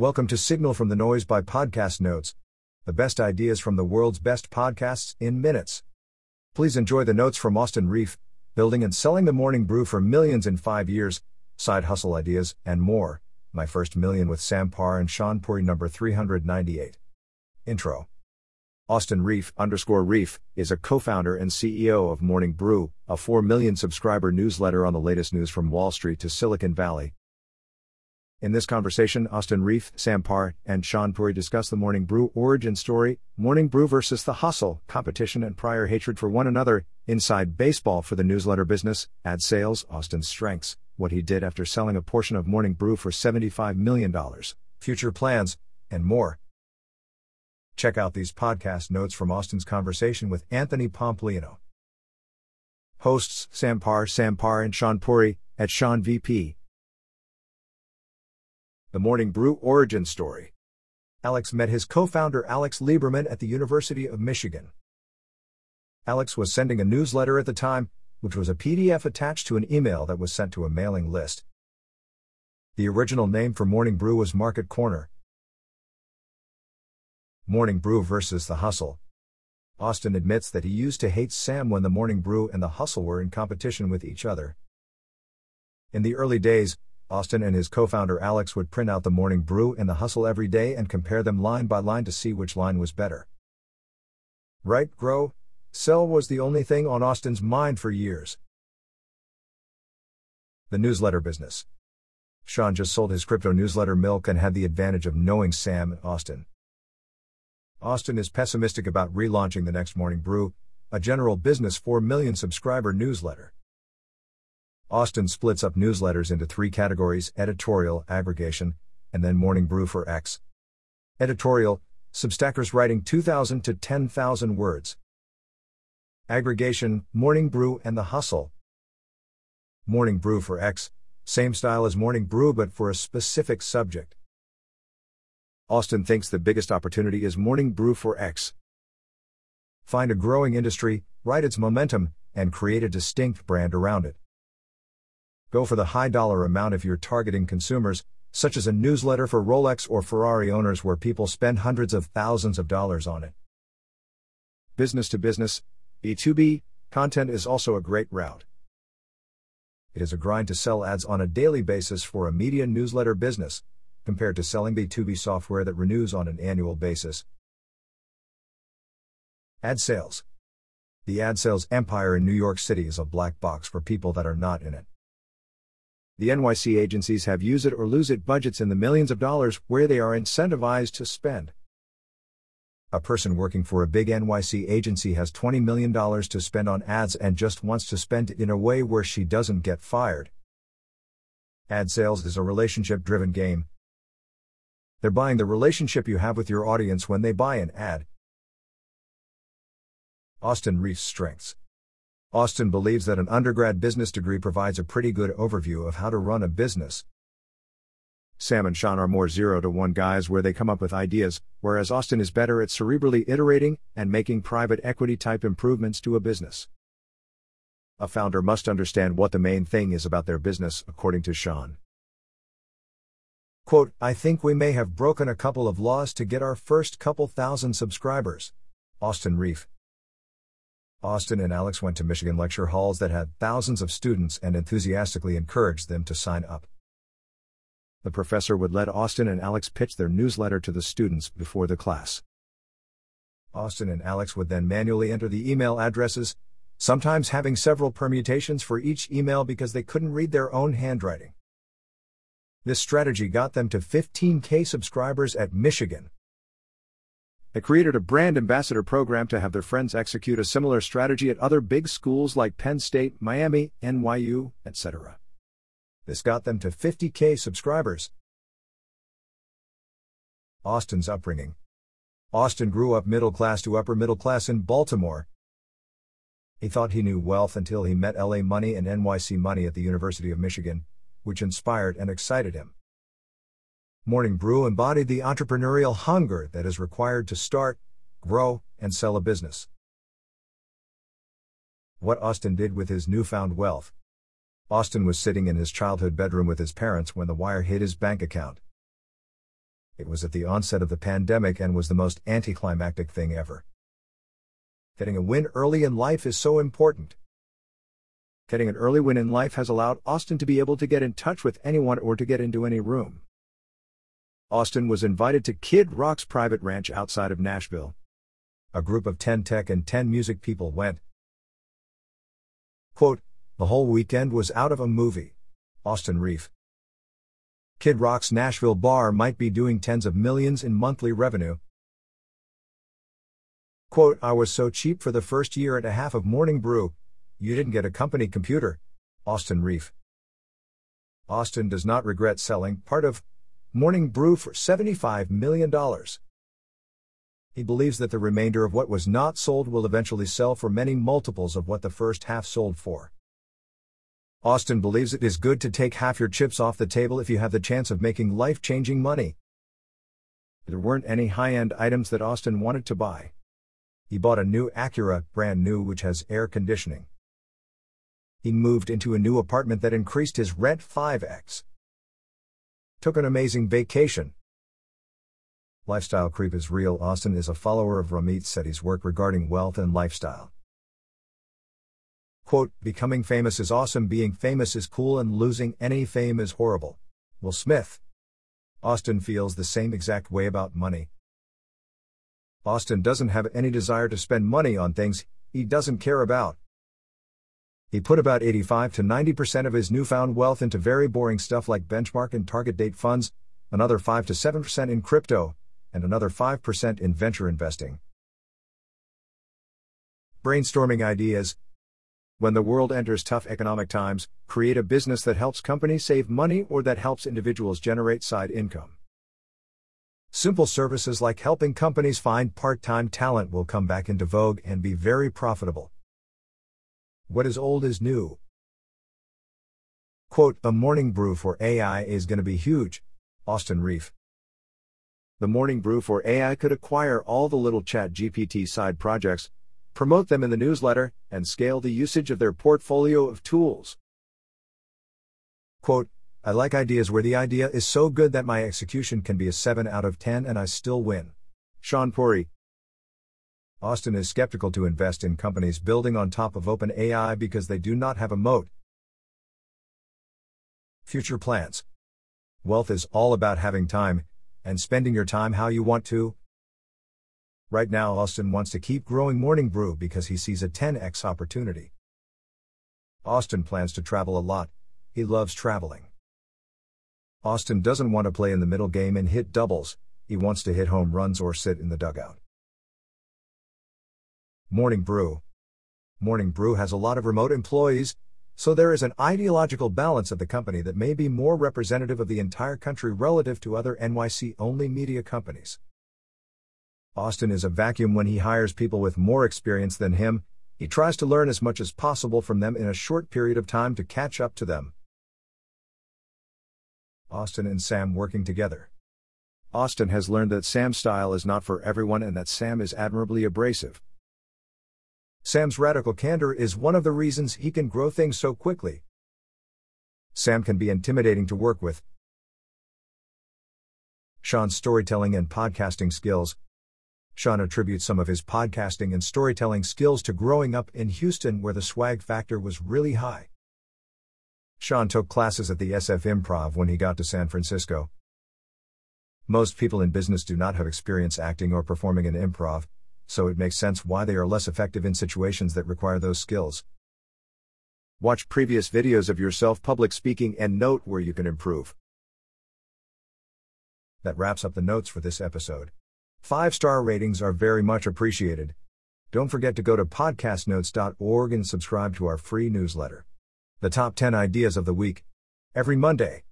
Welcome to Signal from the Noise by Podcast Notes, the best ideas from the world's best podcasts in minutes. Please enjoy the notes from Austin Rief, building and selling the morning brew for millions in five years, side hustle ideas, and more. My first million with Sam Parr and Shaan Puri, number 398. Intro. Austin Rief underscore Rief is a co-founder and CEO of Morning Brew, a 4 million subscriber newsletter on the latest news from Wall Street to Silicon Valley. In this conversation, Austin Rief, Sam Parr, and Shaan Puri discuss the Morning Brew origin story, Morning Brew versus the hustle, competition and prior hatred for one another, inside baseball for the newsletter business, ad sales, Austin's strengths, what he did after selling a portion of Morning Brew for $75 million, future plans, and more. Check out these podcast notes from Austin's conversation with Anthony Pompliano. Hosts Sam Parr, Sam Parr, and Sean Puri at Shaan VP. The Morning Brew Origin Story. Alex met his co founder Alex Lieberman at the University of Michigan. Alex was sending a newsletter at the time, which was a PDF attached to an email that was sent to a mailing list. The original name for Morning Brew was Market Corner. Morning Brew versus The Hustle. Austin admits that he used to hate Sam when the Morning Brew and The Hustle were in competition with each other. In the early days, Austin and his co founder Alex would print out the morning brew and the hustle every day and compare them line by line to see which line was better. Write, grow, sell was the only thing on Austin's mind for years. The newsletter business. Shaan just sold his crypto newsletter Milk and had the advantage of knowing Sam and Austin. Austin is pessimistic about relaunching the next morning brew, a general business 4 million subscriber newsletter. Austin splits up newsletters into three categories editorial, aggregation, and then Morning Brew for X. Editorial, Substackers writing 2,000 to 10,000 words. Aggregation, Morning Brew and the Hustle. Morning Brew for X, same style as Morning Brew but for a specific subject. Austin thinks the biggest opportunity is Morning Brew for X. Find a growing industry, ride its momentum, and create a distinct brand around it. Go for the high dollar amount if you're targeting consumers, such as a newsletter for Rolex or Ferrari owners where people spend hundreds of thousands of dollars on it. Business to business, B2B, content is also a great route. It is a grind to sell ads on a daily basis for a media newsletter business, compared to selling B2B software that renews on an annual basis. Ad sales. The ad sales empire in New York City is a black box for people that are not in it. The NYC agencies have use it or lose it budgets in the millions of dollars where they are incentivized to spend. A person working for a big NYC agency has $20 million to spend on ads and just wants to spend it in a way where she doesn't get fired. Ad sales is a relationship driven game. They're buying the relationship you have with your audience when they buy an ad. Austin Rief's strengths. Austin believes that an undergrad business degree provides a pretty good overview of how to run a business. Sam and Shaan are more zero to one guys where they come up with ideas, whereas Austin is better at cerebrally iterating and making private equity type improvements to a business. A founder must understand what the main thing is about their business, according to Shaan. Quote, I think we may have broken a couple of laws to get our first couple thousand subscribers. Austin Rief. Austin and Alex went to Michigan lecture halls that had thousands of students and enthusiastically encouraged them to sign up. The professor would let Austin and Alex pitch their newsletter to the students before the class. Austin and Alex would then manually enter the email addresses, sometimes having several permutations for each email because they couldn't read their own handwriting. This strategy got them to 15k subscribers at Michigan. They created a brand ambassador program to have their friends execute a similar strategy at other big schools like Penn State, Miami, NYU, etc. This got them to 50k subscribers. Austin's upbringing. Austin grew up middle class to upper middle class in Baltimore. He thought he knew wealth until he met LA Money and NYC Money at the University of Michigan, which inspired and excited him. Morning Brew embodied the entrepreneurial hunger that is required to start, grow, and sell a business. What Austin did with his newfound wealth. Austin was sitting in his childhood bedroom with his parents when the wire hit his bank account. It was at the onset of the pandemic and was the most anticlimactic thing ever. Getting a win early in life is so important. Getting an early win in life has allowed Austin to be able to get in touch with anyone or to get into any room. Austin was invited to Kid Rock's private ranch outside of Nashville. A group of 10 tech and 10 music people went. Quote, the whole weekend was out of a movie. Austin Rief. Kid Rock's Nashville bar might be doing tens of millions in monthly revenue. Quote, I was so cheap for the first year and a half of Morning Brew, you didn't get a company computer. Austin Rief. Austin does not regret selling part of Morning Brew for $75 million. He believes that the remainder of what was not sold will eventually sell for many multiples of what the first half sold for. Austin believes it is good to take half your chips off the table if you have the chance of making life changing money. There weren't any high end items that Austin wanted to buy. He bought a new Acura, brand new, which has air conditioning. He moved into a new apartment that increased his rent 5x. Took an amazing vacation. Lifestyle creep is real. Austin is a follower of Ramit Sethi's work regarding wealth and lifestyle. Quote, becoming famous is awesome, being famous is cool, and losing any fame is horrible. Will Smith. Austin feels the same exact way about money. Austin doesn't have any desire to spend money on things he doesn't care about. He put about 85 to 90% of his newfound wealth into very boring stuff like benchmark and target date funds, another 5 to 7% in crypto, and another 5% in venture investing. Brainstorming ideas, when the world enters tough economic times, create a business that helps companies save money or that helps individuals generate side income. Simple services like helping companies find part time talent will come back into vogue and be very profitable. What is old is new. Quote, a morning brew for AI is going to be huge. Austin Rief. The morning brew for AI could acquire all the little chat GPT side projects, promote them in the newsletter, and scale the usage of their portfolio of tools. Quote, I like ideas where the idea is so good that my execution can be a 7 out of 10 and I still win. Shaan Puri. Austin is skeptical to invest in companies building on top of OpenAI because they do not have a moat. Future plans. Wealth is all about having time and spending your time how you want to, Right now, Austin wants to keep growing Morning Brew because he sees a 10x opportunity. Austin plans to travel a lot, he loves traveling. Austin doesn't want to play in the middle game and hit doubles, he wants to hit home runs or sit in the dugout. Morning Brew Morning Brew has a lot of remote employees, so there is an ideological balance of the company that may be more representative of the entire country relative to other NYC only media companies. Austin is a vacuum when he hires people with more experience than him, he tries to learn as much as possible from them in a short period of time to catch up to them. Austin and Sam working together. Austin has learned that Sam's style is not for everyone and that Sam is admirably abrasive. Sam's radical candor is one of the reasons he can grow things so quickly. Sam can be intimidating to work with. Shaan's storytelling and podcasting skills, Sean attributes some of his podcasting and storytelling skills to growing up in Houston where the swag factor was really high. Sean took classes at the SF Improv when he got to San Francisco. Most people in business do not have experience acting or performing in improv, so it makes sense why they are less effective in situations that require those skills. Watch previous videos of yourself public speaking and note where you can improve. That wraps up the notes for this episode. Five star ratings are very much appreciated. Don't forget to go to podcastnotes.org and subscribe to our free newsletter. The top 10 ideas of the week. Every Monday.